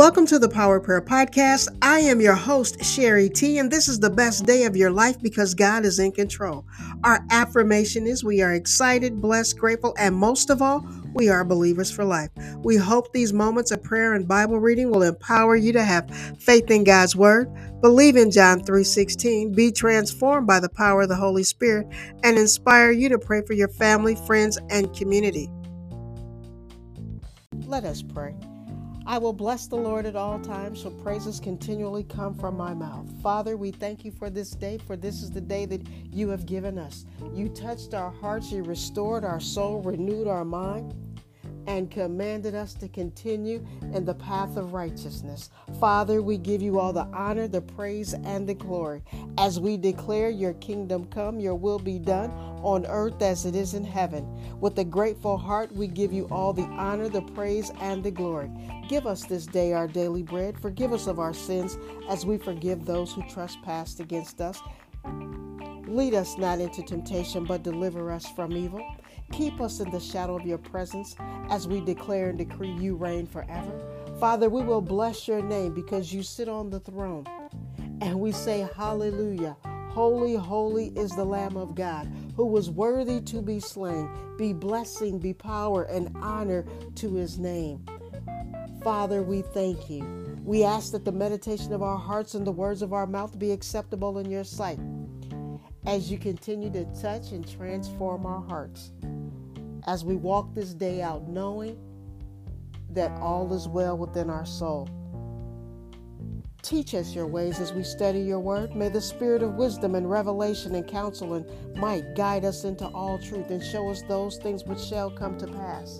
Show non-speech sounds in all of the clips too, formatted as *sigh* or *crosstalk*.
Welcome to the Power Prayer Podcast. I am your host, Sherrie T, and this is the best day of your life because God is in control. Our affirmation is we are excited, blessed, grateful, and most of all, we are believers for life. We hope these moments of prayer and Bible reading will empower you to have faith in God's word, believe in John 3:16, be transformed by the power of the Holy Spirit, and inspire you to pray for your family, friends, and community. Let us pray. I will bless the Lord at all times, so praises continually come from my mouth. Father, we thank you for this day, for this is the day that you have given us. You touched our hearts, you restored our soul, renewed our mind and commanded us to continue in the path of righteousness. Father, we give you all the honor, the praise, and the glory as we declare your kingdom come, your will be done on earth as it is in heaven. With a grateful heart, we give you all the honor, the praise, and the glory. Give us this day our daily bread. Forgive us of our sins as we forgive those who trespass against us. Lead us not into temptation, but deliver us from evil. Keep us in the shadow of your presence as we declare and decree you reign forever. Father, we will bless your name because you sit on the throne. And we say, Hallelujah. Holy, holy is the Lamb of God who was worthy to be slain. Be blessing, be power, and honor to his name. Father, we thank you. We ask that the meditation of our hearts and the words of our mouth be acceptable in your sight as you continue to touch and transform our hearts as we walk this day out, knowing that all is well within our soul. Teach us your ways as we study your word. May the spirit of wisdom and revelation and counsel and might guide us into all truth and show us those things which shall come to pass.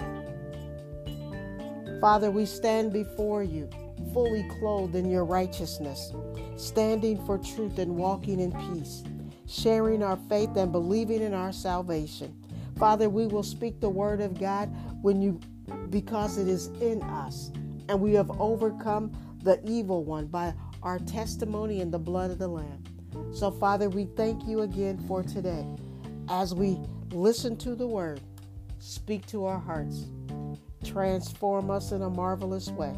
Father, we stand before you, fully clothed in your righteousness, standing for truth and walking in peace, sharing our faith and believing in our salvation. Father, we will speak the word of God when you because it is in us and we have overcome the evil one by our testimony in the blood of the lamb. So Father, we thank you again for today as we listen to the word, speak to our hearts, transform us in a marvelous way.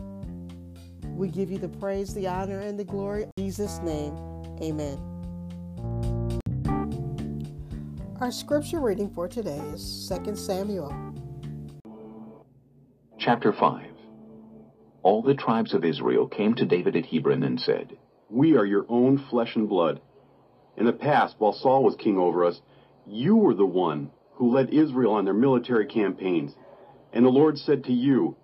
We give you the praise, the honor, and the glory. In Jesus' name, amen. Our scripture reading for today is 2 Samuel. Chapter 5 All the tribes of Israel came to David at Hebron and said, We are your own flesh and blood. In the past, while Saul was king over us, you were the one who led Israel on their military campaigns. And the Lord said to you,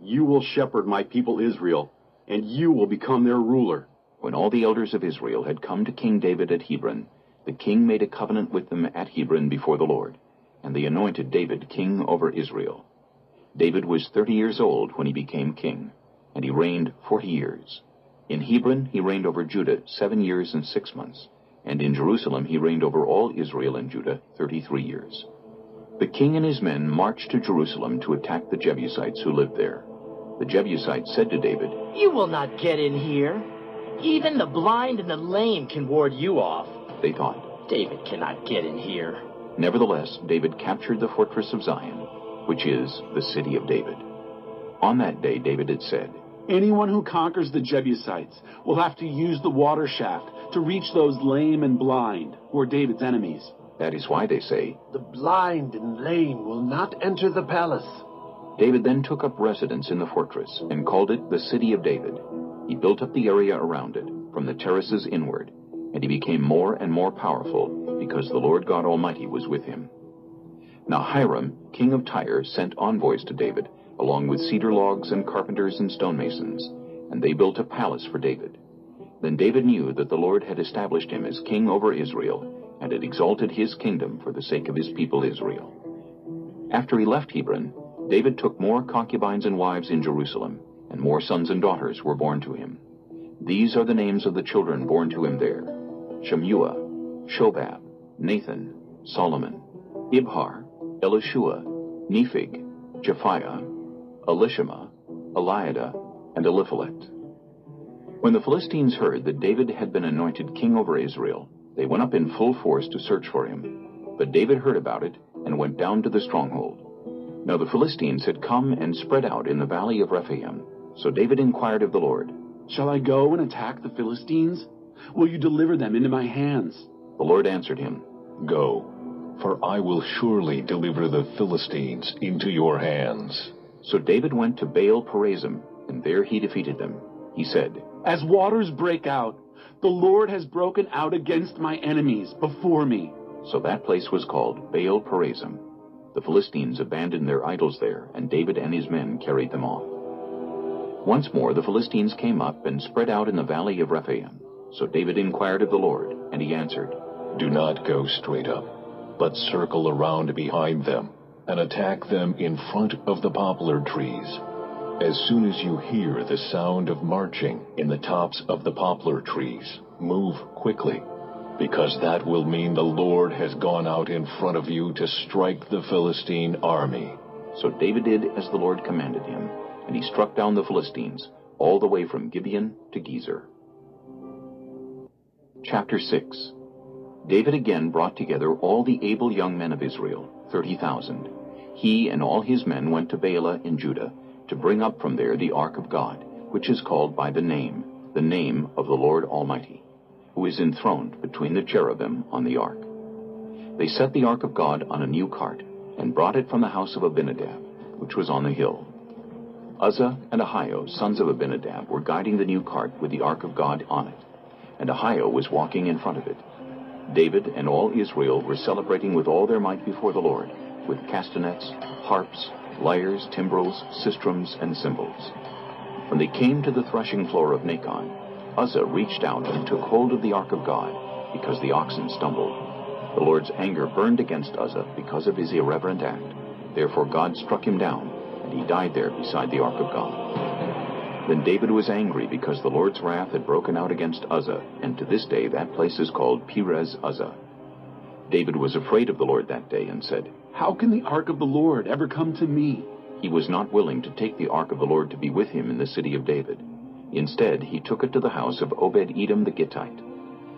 You will shepherd my people Israel, and you will become their ruler. When all the elders of Israel had come to King David at Hebron, the king made a covenant with them at Hebron before the Lord, and they anointed David king over Israel. David was thirty years old when he became king, and he reigned forty years. In Hebron he reigned over Judah seven years and six months, and in Jerusalem he reigned over all Israel and Judah thirty-three years. The king and his men marched to Jerusalem to attack the Jebusites who lived there. The Jebusites said to David, You will not get in here. Even the blind and the lame can ward you off they thought. David cannot get in here. Nevertheless, David captured the fortress of Zion, which is the city of David. On that day, David had said, Anyone who conquers the Jebusites will have to use the water shaft to reach those lame and blind, who are David's enemies. That is why they say, The blind and lame will not enter the palace. David then took up residence in the fortress and called it the City of David. He built up the area around it, from the terraces inward, and he became more and more powerful because the Lord God Almighty was with him. Now Hiram, king of Tyre, sent envoys to David, along with cedar logs and carpenters and stonemasons, and they built a palace for David. Then David knew that the Lord had established him as king over Israel, and had exalted his kingdom for the sake of his people Israel. After he left Hebron, David took more concubines and wives in Jerusalem, and more sons and daughters were born to him. These are the names of the children born to him there. Shammua, Shobab, Nathan, Solomon, Ibhar, Elishua, Nepheg, Japhia, Elishama, Eliada, and Eliphalet. When the Philistines heard that David had been anointed king over Israel, they went up in full force to search for him. But David heard about it and went down to the stronghold. Now the Philistines had come and spread out in the valley of Rephaim, So David inquired of the Lord, Shall I go and attack the Philistines? Will you deliver them into my hands? The Lord answered him, Go, for I will surely deliver the Philistines into your hands. So David went to Baal Perazim, and there he defeated them. He said, As waters break out, the Lord has broken out against my enemies before me. So that place was called Baal Perazim. The Philistines abandoned their idols there, and David and his men carried them off. Once more the Philistines came up and spread out in the valley of Rephaim. So David inquired of the Lord, and he answered, Do not go straight up, but circle around behind them, and attack them in front of the poplar trees. As soon as you hear the sound of marching in the tops of the poplar trees, move quickly, because that will mean the Lord has gone out in front of you to strike the Philistine army. So David did as the Lord commanded him, and he struck down the Philistines, all the way from Gibeon to Gezer. Chapter 6 David again brought together all the able young men of Israel, thirty thousand. He and all his men went to Baalah in Judah, to bring up from there the ark of God, which is called by the name, the name of the Lord Almighty, who is enthroned between the cherubim on the ark. They set the ark of God on a new cart, and brought it from the house of Abinadab, which was on the hill. Uzzah and Ahio, sons of Abinadab, were guiding the new cart with the ark of God on it, and Ahio was walking in front of it. David and all Israel were celebrating with all their might before the Lord, with castanets, harps, lyres, timbrels, sistrums, and cymbals. When they came to the threshing floor of Nacon, Uzzah reached out and took hold of the ark of God, because the oxen stumbled. The Lord's anger burned against Uzzah because of his irreverent act. Therefore God struck him down, and he died there beside the ark of God. Then David was angry because the Lord's wrath had broken out against Uzzah, and to this day that place is called Perez Uzzah. David was afraid of the Lord that day and said, How can the ark of the Lord ever come to me? He was not willing to take the ark of the Lord to be with him in the city of David. Instead, he took it to the house of Obed-Edom the Gittite.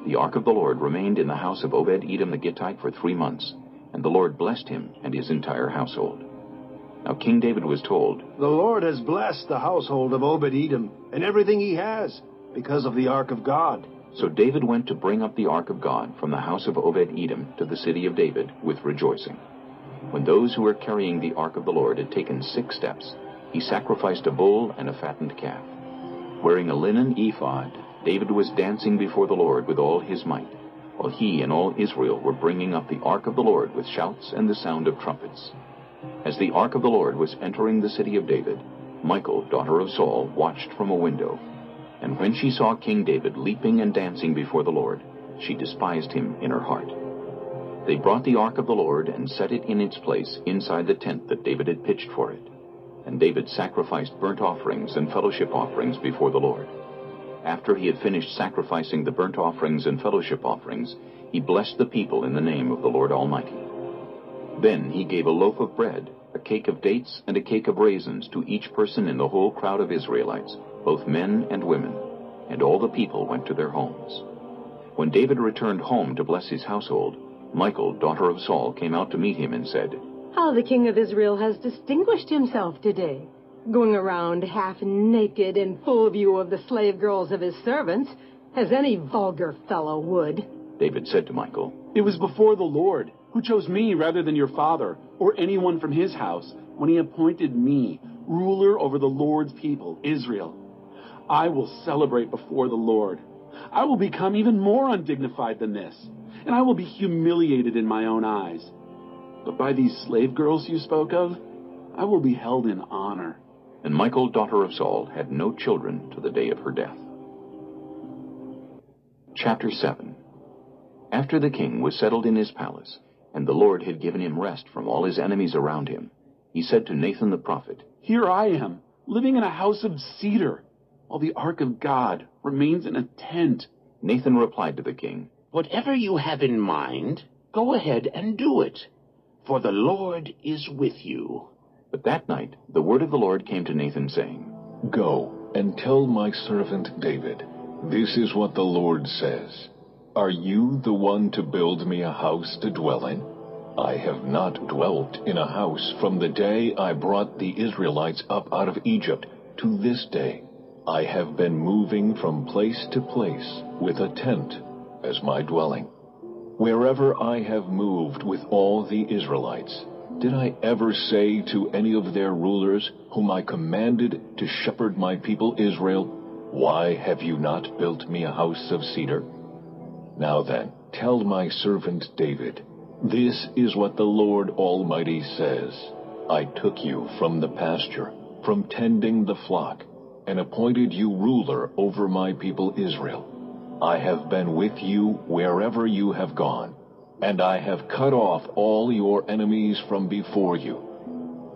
The ark of the Lord remained in the house of Obed-Edom the Gittite for three months, and the Lord blessed him and his entire household. Now King David was told, The Lord has blessed the household of Obed-Edom and everything he has because of the ark of God. So David went to bring up the ark of God from the house of Obed-Edom to the city of David with rejoicing. When those who were carrying the ark of the Lord had taken six steps, he sacrificed a bull and a fattened calf. Wearing a linen ephod, David was dancing before the Lord with all his might, while he and all Israel were bringing up the ark of the Lord with shouts and the sound of trumpets. As the ark of the Lord was entering the city of David, Michal, daughter of Saul, watched from a window. And when she saw King David leaping and dancing before the Lord, she despised him in her heart. They brought the ark of the Lord and set it in its place inside the tent that David had pitched for it. And David sacrificed burnt offerings and fellowship offerings before the Lord. After he had finished sacrificing the burnt offerings and fellowship offerings, he blessed the people in the name of the Lord Almighty. Then he gave a loaf of bread, a cake of dates, and a cake of raisins to each person in the whole crowd of Israelites, both men and women, and all the people went to their homes. When David returned home to bless his household, Michal, daughter of Saul, came out to meet him and said, How the king of Israel has distinguished himself today, going around half naked in full view of the slave girls of his servants, as any vulgar fellow would. David said to Michal, It was before the Lord, who chose me rather than your father, or anyone from his house, when he appointed me ruler over the Lord's people, Israel. I will celebrate before the Lord. I will become even more undignified than this, and I will be humiliated in my own eyes. But by these slave girls you spoke of, I will be held in honor. And Michal, daughter of Saul, had no children to the day of her death. Chapter 7 After the king was settled in his palace, and the Lord had given him rest from all his enemies around him, he said to Nathan the prophet, Here I am, living in a house of cedar, while the ark of God remains in a tent. Nathan replied to the king, Whatever you have in mind, go ahead and do it, for the Lord is with you. But that night the word of the Lord came to Nathan, saying, Go and tell my servant David, This is what the Lord says. Are you the one to build me a house to dwell in? I have not dwelt in a house from the day I brought the Israelites up out of Egypt, to this day, I have been moving from place to place with a tent as my dwelling. Wherever I have moved with all the Israelites, did I ever say to any of their rulers, whom I commanded to shepherd my people Israel, Why have you not built me a house of cedar? Now then, tell my servant David, This is what the Lord Almighty says. I took you from the pasture, from tending the flock, and appointed you ruler over my people Israel. I have been with you wherever you have gone, and I have cut off all your enemies from before you.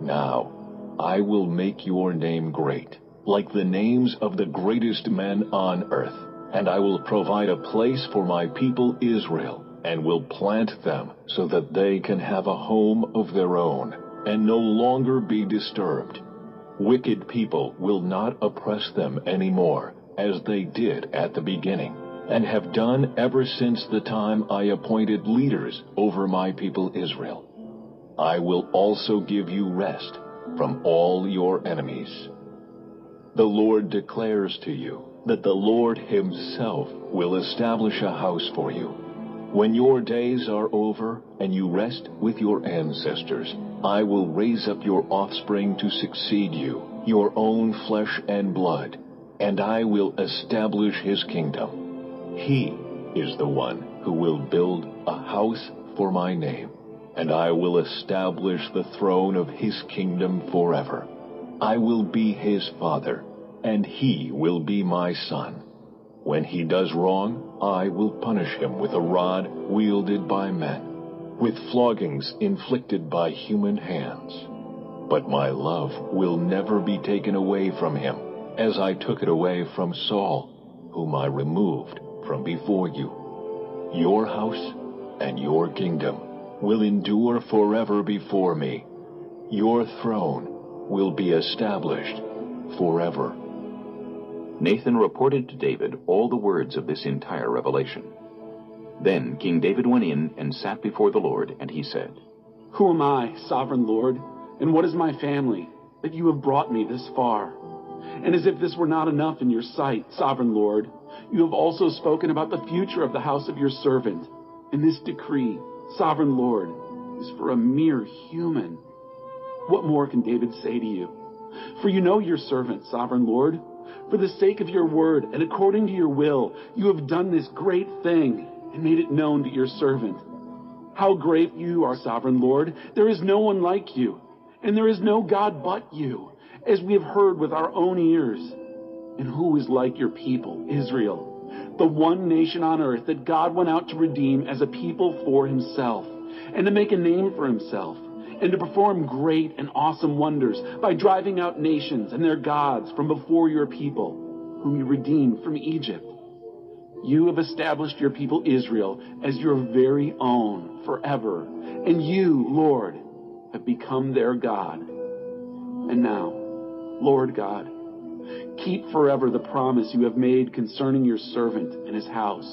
Now, I will make your name great, like the names of the greatest men on earth, and I will provide a place for my people Israel, and will plant them so that they can have a home of their own, and no longer be disturbed. Wicked people will not oppress them anymore, as they did at the beginning and have done ever since the time I appointed leaders over my people Israel. I will also give you rest from all your enemies. The Lord declares to you that the Lord himself will establish a house for you. When your days are over and you rest with your ancestors, I will raise up your offspring to succeed you, your own flesh and blood, and I will establish his kingdom. He is the one who will build a house for my name, and I will establish the throne of his kingdom forever. I will be his father, and he will be my son. When he does wrong, I will punish him with a rod wielded by men, with floggings inflicted by human hands. But my love will never be taken away from him, as I took it away from Saul, whom I removed from before you. Your house and your kingdom will endure forever before me. Your throne will be established forever. Nathan reported to David all the words of this entire revelation. Then King David went in and sat before the Lord, and he said, Who am I, sovereign Lord, and what is my family, that you have brought me this far? And as if this were not enough in your sight, sovereign Lord, you have also spoken about the future of the house of your servant. And this decree, sovereign Lord, is for a mere human. What more can David say to you? For you know your servant, sovereign Lord. For the sake of your word and according to your will, you have done this great thing and made it known to your servant. How great you are, sovereign Lord. There is no one like you, and there is no God but you, as we have heard with our own ears. And who is like your people, Israel, the one nation on earth that God went out to redeem as a people for himself, and to make a name for himself, and to perform great and awesome wonders by driving out nations and their gods from before your people, whom you redeemed from Egypt? You have established your people Israel as your very own forever, and you, Lord, have become their God. And now, Lord God, Keep forever the promise you have made concerning your servant and his house.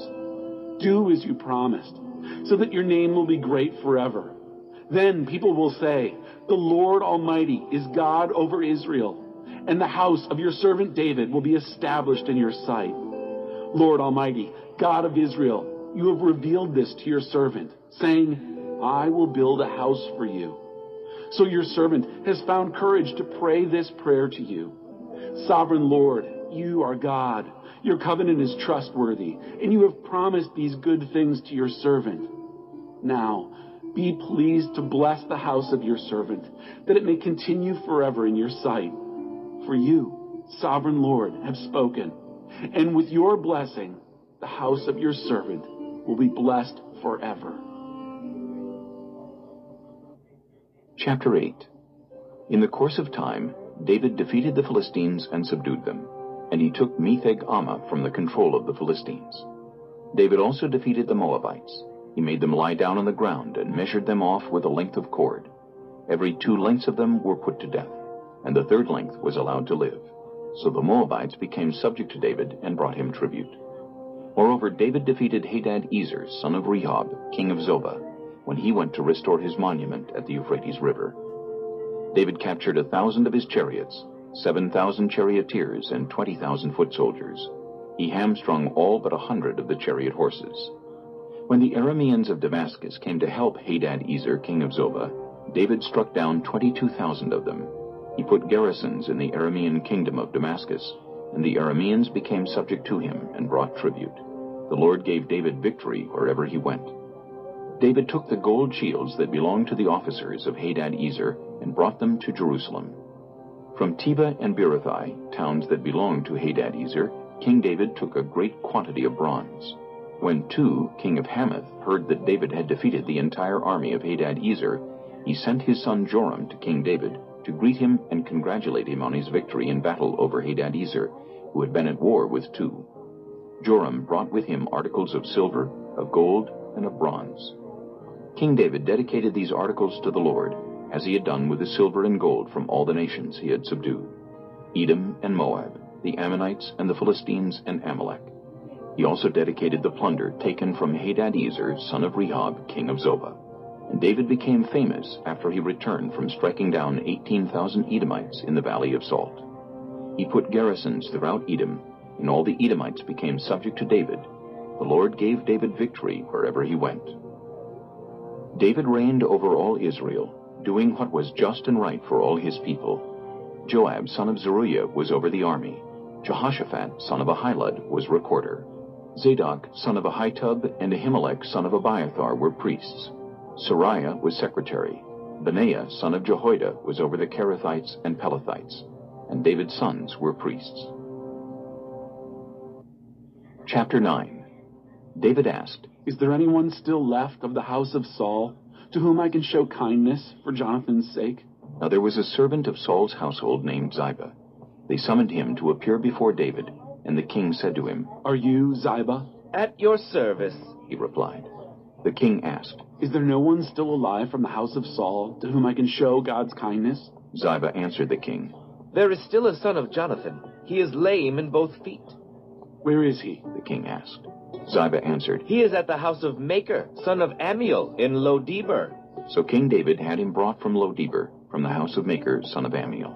Do as you promised, so that your name will be great forever. Then people will say, The Lord Almighty is God over Israel, and the house of your servant David will be established in your sight. Lord Almighty, God of Israel, you have revealed this to your servant, saying, I will build a house for you. So your servant has found courage to pray this prayer to you. Sovereign Lord, you are God. Your covenant is trustworthy, and you have promised these good things to your servant. Now, be pleased to bless the house of your servant, that it may continue forever in your sight. For you, sovereign Lord, have spoken, and with your blessing, the house of your servant will be blessed forever. Chapter 8 In the course of time, David defeated the Philistines and subdued them, and he took Metheg Ammah from the control of the Philistines. David also defeated the Moabites. He made them lie down on the ground and measured them off with a length of cord. Every two lengths of them were put to death, and the third length was allowed to live. So the Moabites became subject to David and brought him tribute. Moreover, David defeated Hadad Ezer, son of Rehob, king of Zobah, when he went to restore his monument at the Euphrates River. David captured a thousand of his chariots, 7,000 charioteers, and 20,000 foot soldiers. He hamstrung all but a hundred of the chariot horses. When the Arameans of Damascus came to help Hadad-Ezer, king of Zobah, David struck down 22,000 of them. He put garrisons in the Aramean kingdom of Damascus, and the Arameans became subject to him and brought tribute. The Lord gave David victory wherever he went. David took the gold shields that belonged to the officers of Hadad-Ezer and brought them to Jerusalem. From Tebah and Berothai, towns that belonged to Hadad-Ezer, King David took a great quantity of bronze. When Tou, king of Hamath, heard that David had defeated the entire army of Hadad-Ezer, he sent his son Joram to King David to greet him and congratulate him on his victory in battle over Hadad-Ezer, who had been at war with Tou. Joram brought with him articles of silver, of gold, and of bronze. King David dedicated these articles to the Lord, as he had done with the silver and gold from all the nations he had subdued Edom and Moab, the Ammonites and the Philistines and Amalek. He also dedicated the plunder taken from Hadad-Ezer, son of Rehob, king of Zobah. And David became famous after he returned from striking down 18,000 Edomites in the Valley of Salt. He put garrisons throughout Edom, and all the Edomites became subject to David. The Lord gave David victory wherever he went. David reigned over all Israel, doing what was just and right for all his people. Joab, son of Zeruiah, was over the army. Jehoshaphat, son of Ahilud, was recorder. Zadok, son of Ahitub, and Ahimelech, son of Abiathar, were priests. Seraiah was secretary. Benaiah, son of Jehoiada, was over the Kerethites and Pelethites. And David's sons were priests. Chapter 9 David asked, Is there anyone still left of the house of Saul to whom I can show kindness for Jonathan's sake? Now there was a servant of Saul's household named Ziba. They summoned him to appear before David, and the king said to him, Are you Ziba? At your service, he replied. The king asked, Is there no one still alive from the house of Saul to whom I can show God's kindness? Ziba answered the king, There is still a son of Jonathan. He is lame in both feet. Where is he? The king asked. Ziba answered, He is at the house of Makir, son of Ammiel, in Lo-debar. So King David had him brought from Lo-debar, from the house of Makir, son of Ammiel.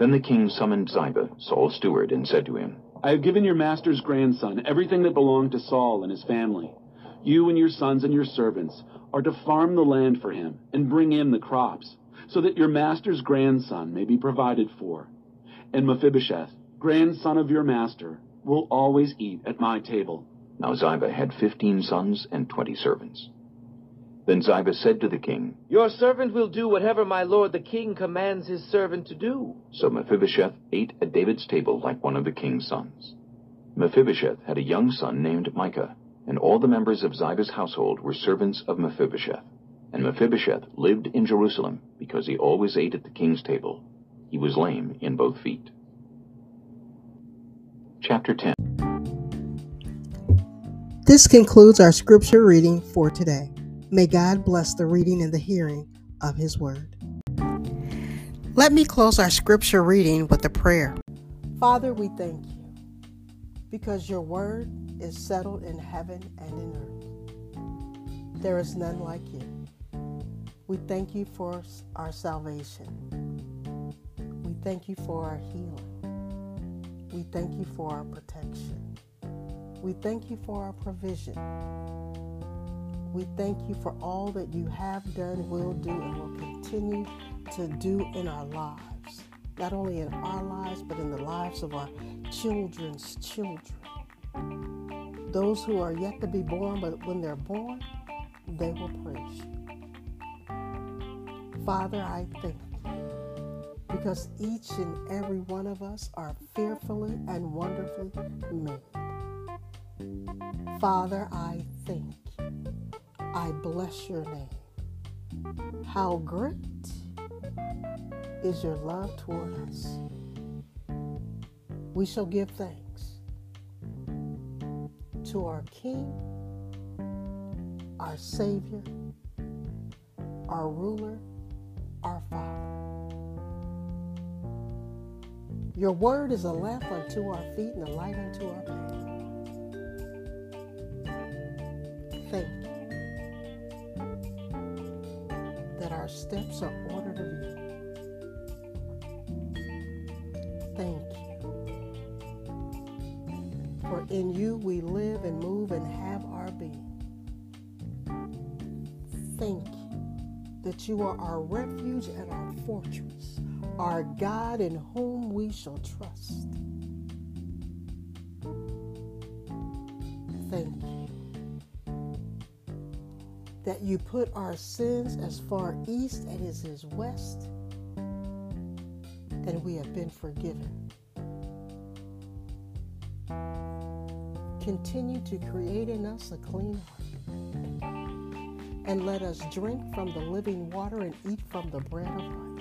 Then the king summoned Ziba, Saul's steward, and said to him, I have given your master's grandson everything that belonged to Saul and his family. You and your sons and your servants are to farm the land for him and bring in the crops, so that your master's grandson may be provided for. And Mephibosheth, grandson of your master, will always eat at my table. Now Ziba had fifteen sons and twenty servants. Then Ziba said to the king, Your servant will do whatever my lord the king commands his servant to do. So Mephibosheth ate at David's table like one of the king's sons. Mephibosheth had a young son named Micah, and all the members of Ziba's household were servants of Mephibosheth. And Mephibosheth lived in Jerusalem because he always ate at the king's table. He was lame in both feet. Chapter 10 This concludes our scripture reading for today. May God bless the reading and the hearing of His Word. Let me close our scripture reading with a prayer. Father, we thank you because your Word is settled in heaven and in earth. There is none like you. We thank you for our salvation. We thank you for our healing. We thank you for our protection. We thank you for our provision. We thank you for all that you have done, will do, and will continue to do in our lives. Not only in our lives, but in the lives of our children's children. Those who are yet to be born, but when they're born, they will praise you. Father, I thank you because each and every one of us are fearfully and wonderfully made. Father, I thank. I bless your name. How great is your love toward us. we shall give thanks to our King, our Savior, our ruler, our Father. Your word is a lamp unto our feet and a light unto our path. Steps are ordered of you. Thank you. For in you we live and move and have our being. Thank you that you are our refuge and our fortress, our God in whom we shall trust. You put our sins as far east as is west, and we have been forgiven. Continue to create in us a clean heart, and let us drink from the living water and eat from the bread of life.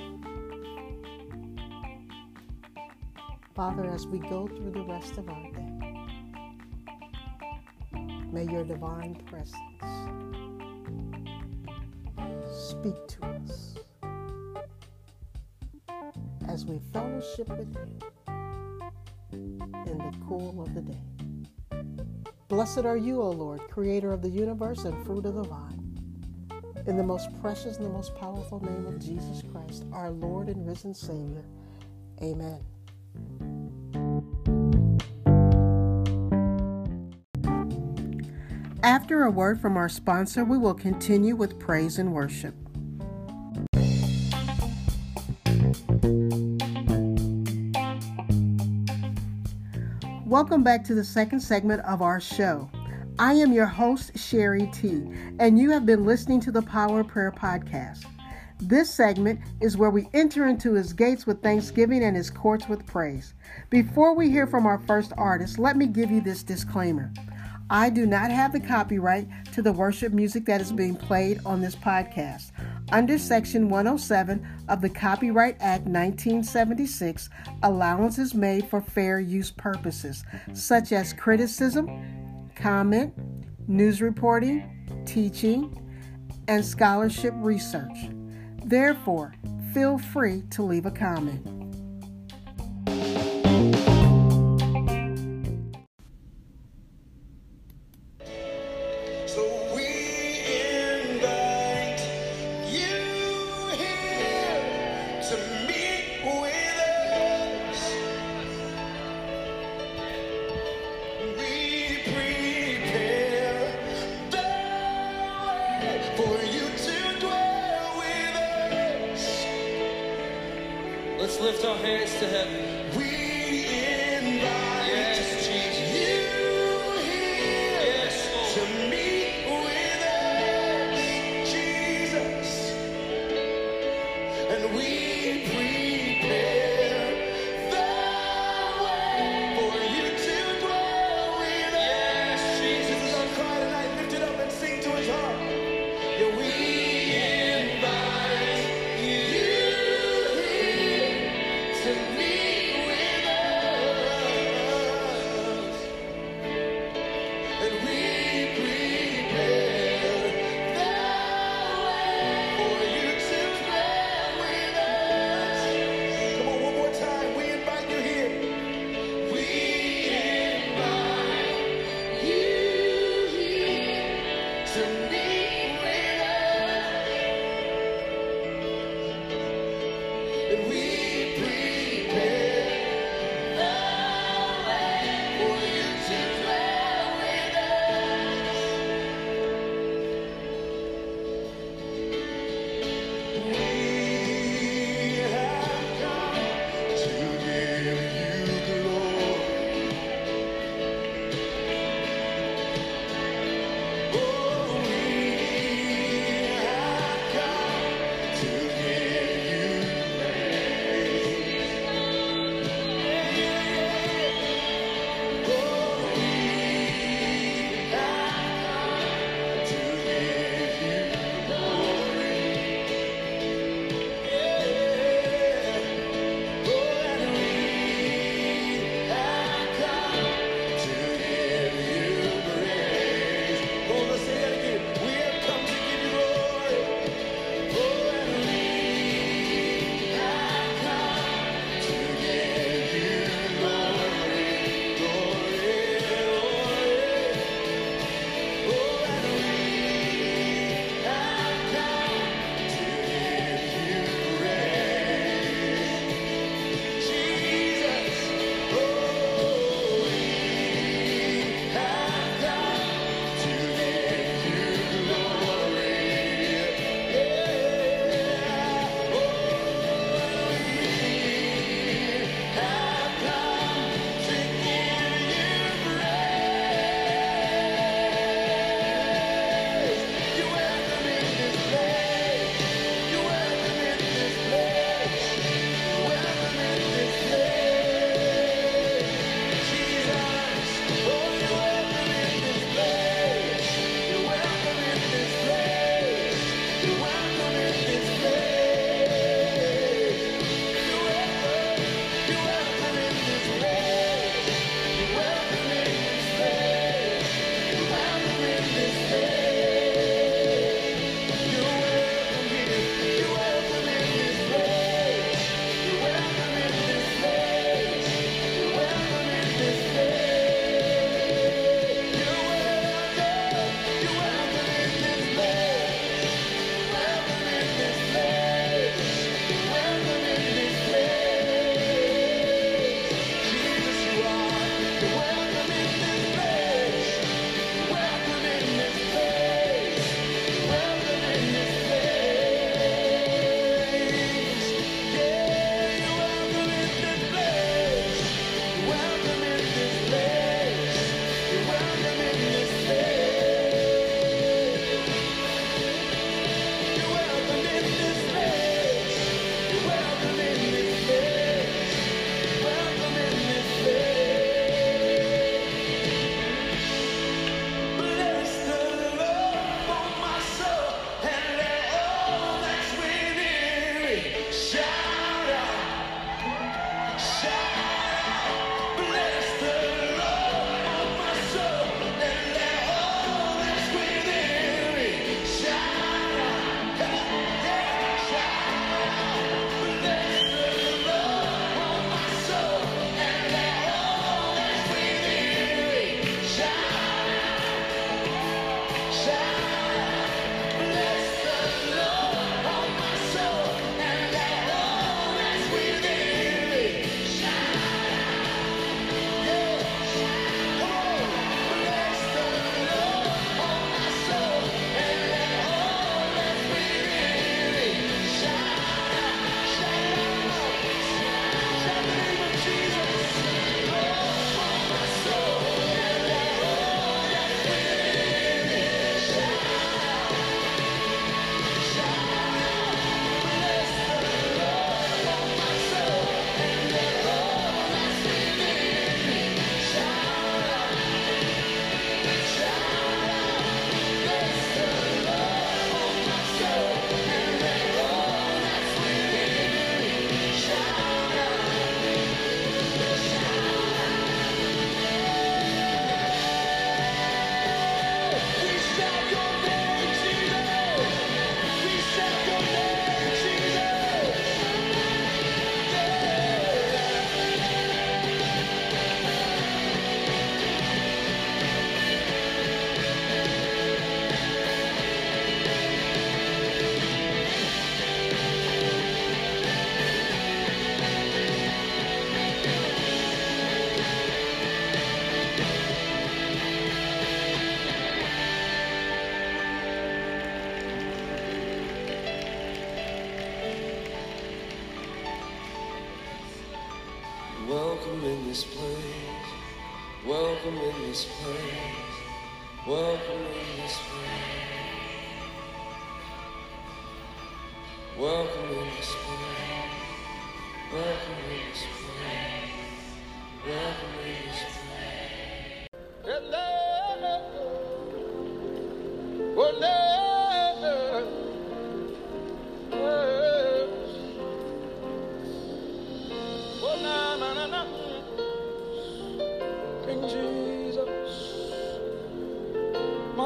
Father, as we go through the rest of our day, may your divine presence speak to us as we fellowship with you in the cool of the day. Blessed are you, O Lord, creator of the universe and fruit of the vine. In the most precious and the most powerful name of Jesus Christ, our Lord and risen Savior. Amen. After a word from our sponsor, we will continue with praise and worship. Welcome back to the second segment of our show. I am your host, Sherrie T, and you have been listening to the Power of Prayer Podcast. This segment is where we enter into his gates with thanksgiving and his courts with praise. Before we hear from our first artist, let me give you this disclaimer. I do not have the copyright to the worship music that is being played on this podcast. Under Section 107 of the Copyright Act 1976, allowance is made for fair use purposes, such as criticism, comment, news reporting, teaching, and scholarship research. Therefore, feel free to leave a comment.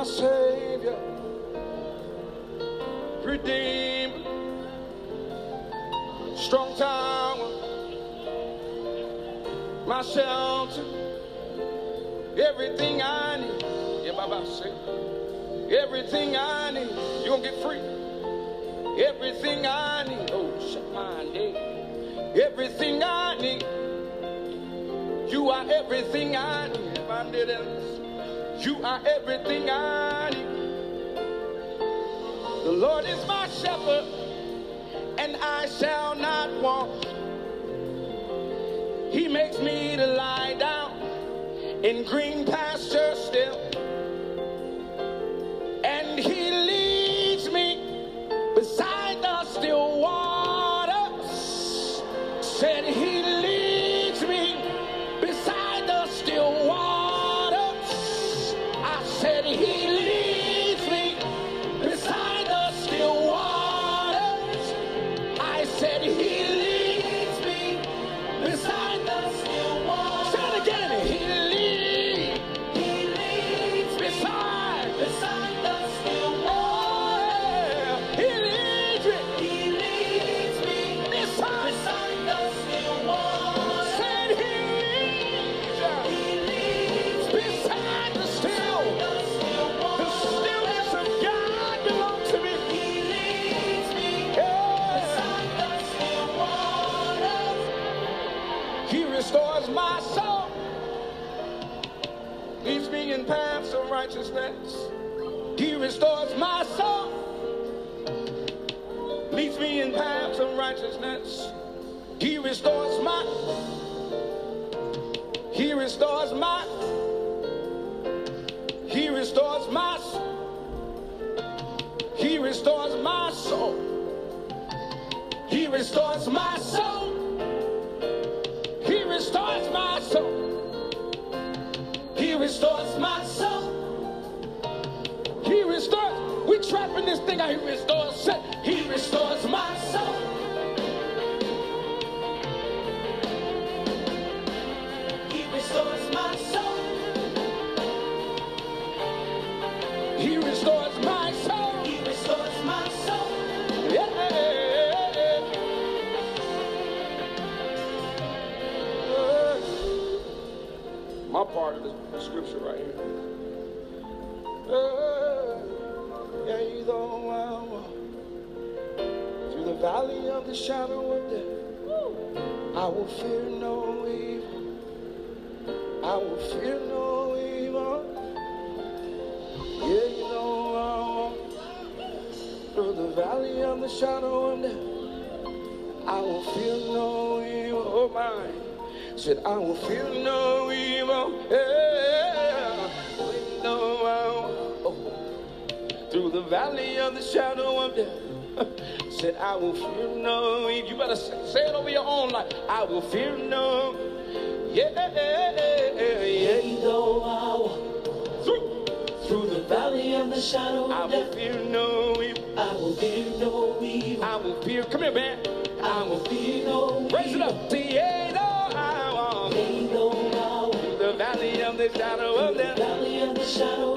Savior, Redeemer, strong tower, my shelter, everything I need. Yeah, Baba everything I need. You gonna get free. Everything I need. Oh, shut my name. Everything I need. You are everything I need. You are everything I need. The Lord is my shepherd, and I shall not want. He makes me to lie down in green pastures still. Part of the, the scripture right here. Though I walk through the valley of the shadow of death, I will fear no evil. I will fear no evil. Yeah, you know I walk through the valley of the shadow of death. I will fear no evil. Oh my, said I will fear no evil. Yeah, no oh, through the valley of the shadow of death. *laughs* said I will fear no evil. You better say, say it over your own life. I will fear no. Yeah, yeah, yeah. Though I walk through through the valley of the shadow of death. I will fear no evil. I will fear no evil. I will fear. Come here, man. I will fear no evil. Raise it up. Shadow of death. Valley of the shadow.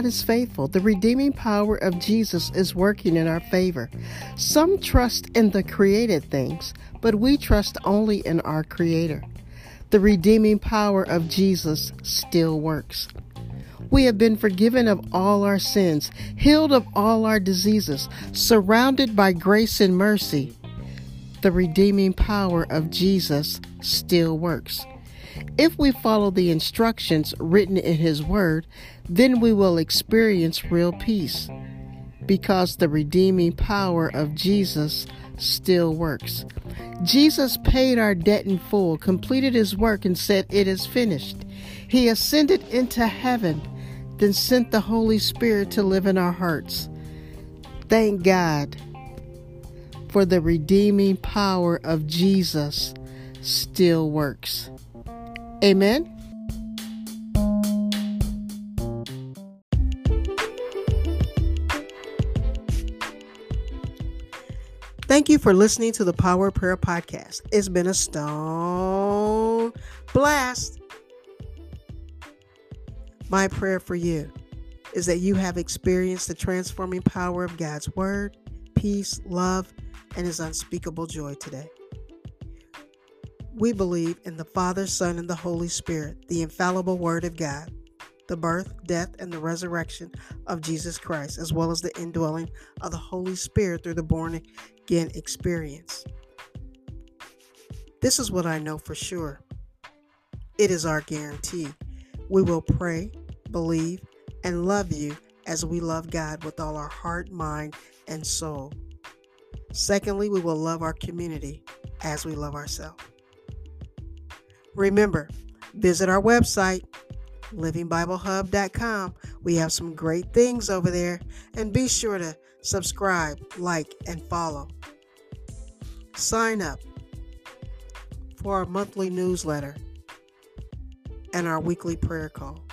God is faithful. The redeeming power of Jesus is working in our favor. Some trust in the created things, but we trust only in our Creator. The redeeming power of Jesus still works. We have been forgiven of all our sins, healed of all our diseases, surrounded by grace and mercy. The redeeming power of Jesus still works. If we follow the instructions written in His Word, then we will experience real peace because the redeeming power of Jesus still works. Jesus paid our debt in full, completed His work, and said, It is finished. He ascended into heaven, then sent the Holy Spirit to live in our hearts. Thank God for the redeeming power of Jesus still works. Amen. Thank you for listening to the Power Prayer Podcast. It's been a stone blast. My prayer for you is that you have experienced the transforming power of God's Word, peace, love, and His unspeakable joy today. We believe in the Father, Son, and the Holy Spirit, the infallible Word of God, the birth, death, and the resurrection of Jesus Christ, as well as the indwelling of the Holy Spirit through the born again experience. This is what I know for sure. It is our guarantee. We will pray, believe, and love you as we love God with all our heart, mind, and soul. Secondly, we will love our community as we love ourselves. Remember, visit our website, livingbiblehub.com. We have some great things over there, and be sure to subscribe, like, and follow. Sign up for our monthly newsletter and our weekly prayer call.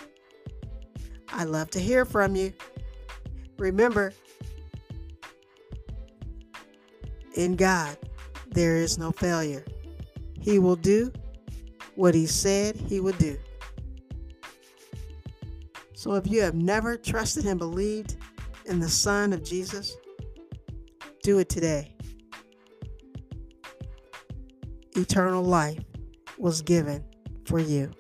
I love to hear from you. Remember, in God, there is no failure. He will do what He said He would do. So if you have never trusted and believed in the Son of Jesus, do it today. Eternal life was given for you.